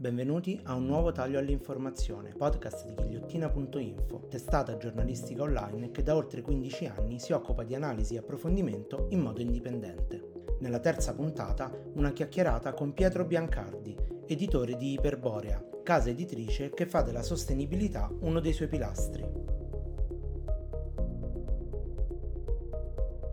Benvenuti a un nuovo taglio all'informazione, podcast di ghigliottina.info, testata giornalistica online che da oltre 15 anni si occupa di analisi e approfondimento in modo indipendente. Nella terza puntata, una chiacchierata con Pietro Biancardi, editore di Iperborea, casa editrice che fa della sostenibilità uno dei suoi pilastri.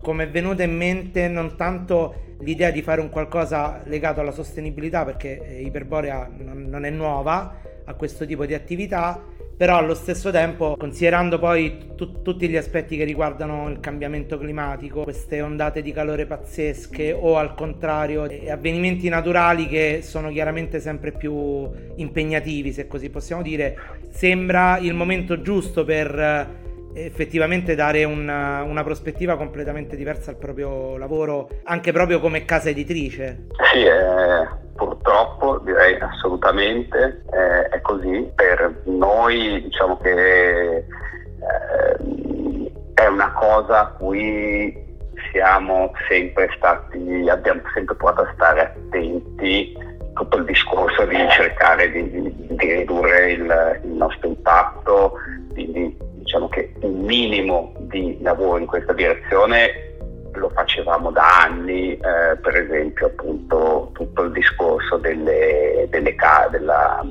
Come è venuta in mente non tanto l'idea di fare un qualcosa legato alla sostenibilità perché eh, Iperborea non, è nuova a questo tipo di attività però allo stesso tempo considerando poi t- tutti gli aspetti che riguardano il cambiamento climatico, queste ondate di calore pazzesche o al contrario avvenimenti naturali che sono chiaramente sempre più impegnativi se così possiamo dire, sembra il momento giusto per effettivamente dare una, una, prospettiva completamente diversa al proprio lavoro, anche proprio come casa editrice. Sì, eh, purtroppo direi assolutamente eh, è così. Per noi diciamo che eh, è una cosa a cui siamo sempre stati, abbiamo sempre provato a stare attenti tutto il discorso di cercare di, di, di ridurre il, il nostro impatto, di, di diciamo che un minimo di lavoro in questa direzione lo facevamo da anni, eh, per esempio appunto tutto il discorso delle, delle ca- della,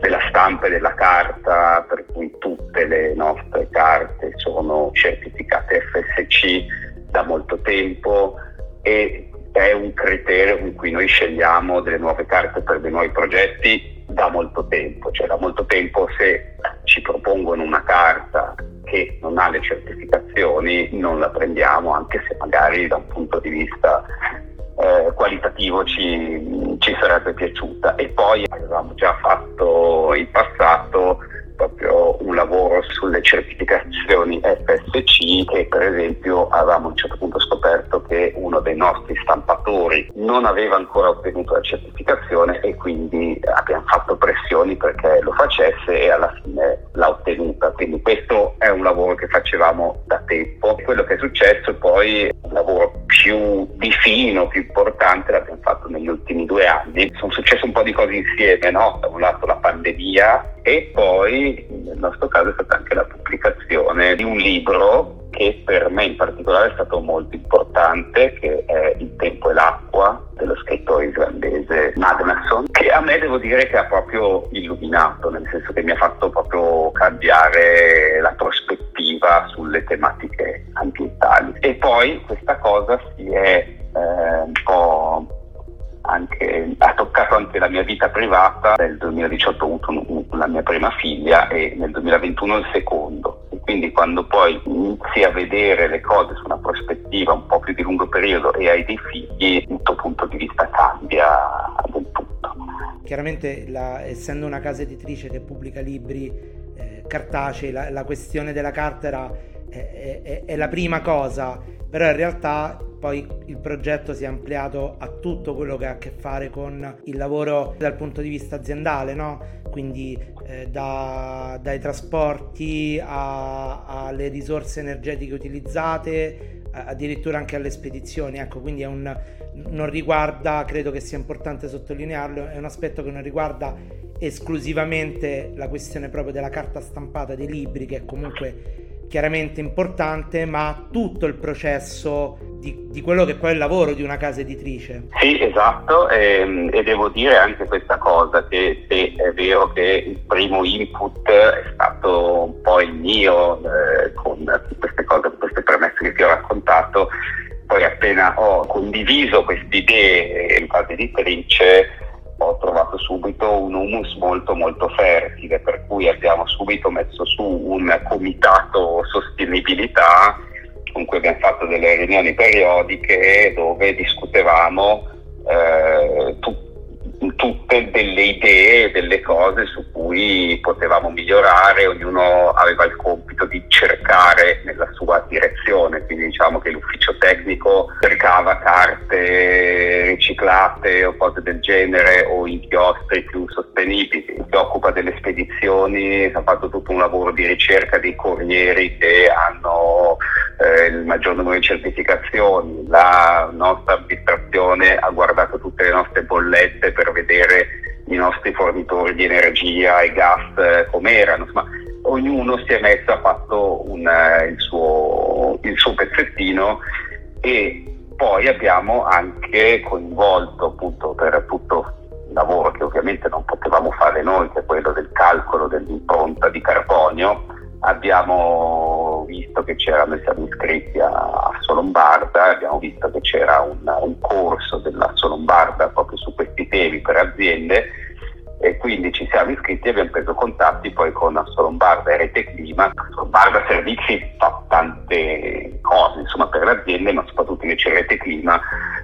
della, stampa e della carta, per cui tutte le nostre carte sono certificate FSC da molto tempo e è un criterio con cui noi scegliamo delle nuove carte per dei nuovi progetti da molto tempo, cioè da molto tempo se ci propongono una carta che non ha le certificazioni non la prendiamo anche se magari da un punto di vista eh, qualitativo ci, ci sarebbe piaciuta. E poi avevamo già fatto in passato proprio un lavoro sulle certificazioni FSC e per esempio avevamo a un certo punto scoperto che uno dei nostri stampatori non aveva ancora ottenuto la certificazione e quindi abbiamo fatto pressioni perché lo facesse e alla fine l'ha ottenuta. Quindi questo è un lavoro che facevamo da tempo. Quello che è successo poi un lavoro più di fino, più importante l'abbiamo fatto negli ultimi due anni. Sono successe un po' di cose insieme, no? Da un lato la pandemia e poi nel nostro caso è stata anche la pubblicazione di un libro che per me in particolare è stato molto importante, che è Il tempo e l'acqua dello scrittore islandese Magnusson, che a me devo dire che ha proprio illuminato, nel senso che mi ha fatto proprio cambiare la prospettiva sulle tematiche ambientali. E poi questa cosa si è eh, un po' anche, ha toccato anche la mia vita privata. Nel 2018 ho avuto la mia prima figlia e nel 2021 il secondo. Quindi quando poi inizi a vedere le cose su una prospettiva un po' più di lungo periodo e hai dei figli, il tuo punto di vista cambia del tutto. Chiaramente la, essendo una casa editrice che pubblica libri eh, cartacei, la, la, questione della carta era, è, è, è la prima cosa, però in realtà poi il progetto si è ampliato a tutto quello che ha a che fare con il lavoro dal punto di vista aziendale, no? quindi eh, da, dai trasporti alle risorse energetiche utilizzate, addirittura anche alle spedizioni. Ecco, quindi un, non riguarda, credo che sia importante sottolinearlo, è un aspetto che non riguarda esclusivamente la questione proprio della carta stampata dei libri, che è comunque chiaramente importante, ma tutto il processo di, di, quello che poi è il lavoro di una casa editrice. Sì, esatto, e, ehm, e devo dire anche questa cosa, che sì, è vero che il primo input è stato un po' il mio eh, con queste cose, con queste premesse che ti ho raccontato, poi appena ho condiviso queste idee in casa editrice ho trovato subito un humus molto molto fertile, per cui abbiamo subito messo su un comitato sostenibilità con cui abbiamo fatto delle riunioni periodiche dove discutevamo eh, tu- tutte delle idee, delle cose su cui potevamo migliorare, ognuno aveva il compito di cercare nella sua direzione, quindi diciamo che l'ufficio tecnico cercava carte riciclate o cose del genere o inchiostri più sostenibili, si occupa delle spedizioni, ha fatto tutto un lavoro di ricerca dei corrieri che hanno eh, il maggior numero di certificazioni, la nostra amministrazione ha guardato tutte le nostre bollette per vedere i nostri fornitori di energia e gas eh, come erano, insomma ognuno si è messo, ha fatto un, eh, il, suo, il suo pezzettino e poi abbiamo anche coinvolto che c'era, noi iscritti a Solombarda, abbiamo visto che c'era un, un corso della Solombarda proprio su questi temi per aziende e quindi ci siamo iscritti e abbiamo preso contatti poi con Assolombarda e Rete Clima. Assolombarda Servizi fa tante cose insomma, per le aziende, ma soprattutto invece Rete Clima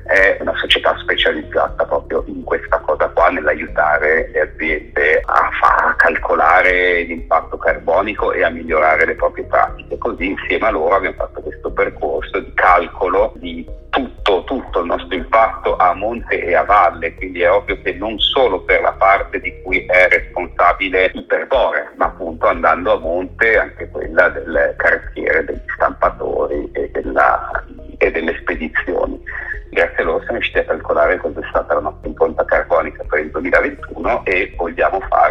è una società specializzata proprio in questa cosa qua, nell'aiutare le aziende a far calcolare l'impatto carbonico e a migliorare le proprie pratiche. Così insieme a loro abbiamo fatto questo percorso di calcolo di tutto, tutto il nostro impatto a monte e a valle, quindi è ovvio che non solo per la parte di cui è responsabile Iperbore, ma appunto andando a monte anche quella del cartiere, degli stampatori e, della, e delle spedizioni. Grazie a loro siamo riusciti a calcolare cosa è stata la nostra impronta carbonica per il 2021 e vogliamo fare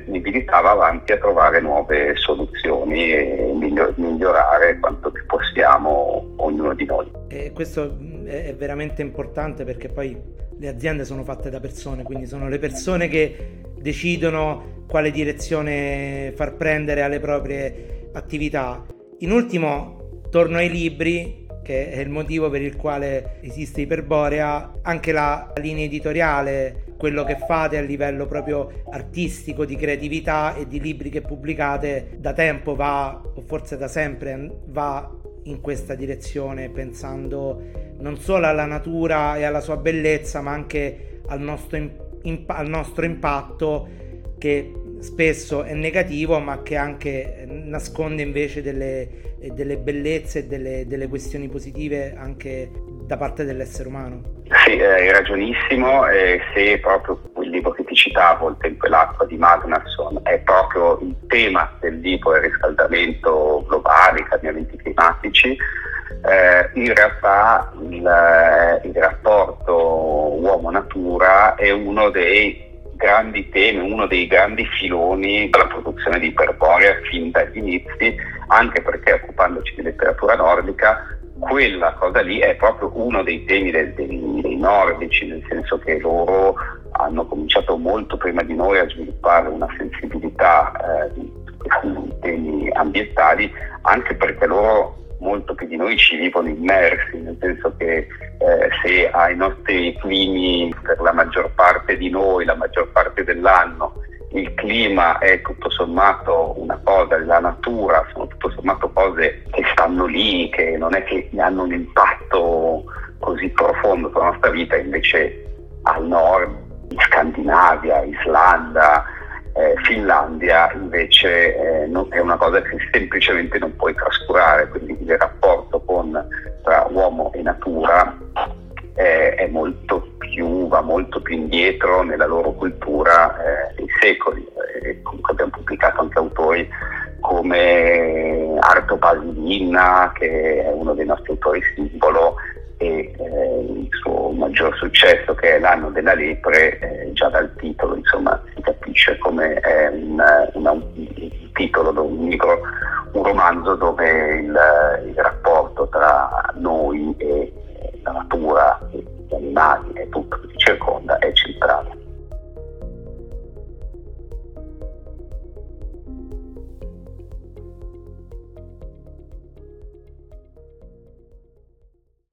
sostenibilità va avanti a trovare nuove soluzioni e migliorare quanto più possiamo ognuno di noi. E questo è veramente importante perché poi le aziende sono fatte da persone, quindi sono le persone che decidono quale direzione far prendere alle proprie attività. In ultimo, torno ai libri, che è il motivo per il quale esiste Iperborea, anche la linea editoriale quello che fate a livello proprio artistico, di creatività e di libri che pubblicate da tempo va, o forse da sempre, va in questa direzione, pensando non solo alla natura e alla sua bellezza, ma anche al nostro, imp- al nostro impatto che spesso è negativo, ma che anche nasconde invece delle, delle bellezze e delle, delle questioni positive anche da parte dell'essere umano. Sì, eh, hai ragionissimo, e se proprio il libro che ti citavo, Il tempo e l'acqua di Magnusson, è proprio il tema del libro il riscaldamento globale, i cambiamenti climatici, eh, in realtà il, eh, il rapporto uomo-natura è uno dei grandi temi, uno dei grandi filoni della produzione di iperborea fin dagli inizi, anche perché occupandoci di letteratura nordica quella cosa lì è proprio uno dei temi dei, dei, dei, nordici, nel senso che loro hanno cominciato molto prima di noi a sviluppare una sensibilità eh, di questi temi ambientali, anche perché loro molto più di noi ci vivono immersi, nel senso che eh, se ai nostri climi per la maggior parte di noi, la maggior parte dell'anno, il clima è tutto sommato una cosa, la natura sono tutto sommato cose che stanno lì, che non è che hanno un impatto così profondo sulla nostra vita, invece al nord, in Scandinavia, Islanda, eh, Finlandia invece eh, non, è una cosa che semplicemente non puoi trascurare, quindi il rapporto con, tra uomo e natura eh, molto più, va molto più indietro nella loro cultura eh, secoli. E comunque abbiamo pubblicato anche autori come Arto Pasilina, che è uno dei nostri autori simbolo, e eh, il suo maggior successo che è l'anno della lepre, eh, già dal titolo insomma si capisce come è un, una, un titolo di un libro, un romanzo dove il, il rapporto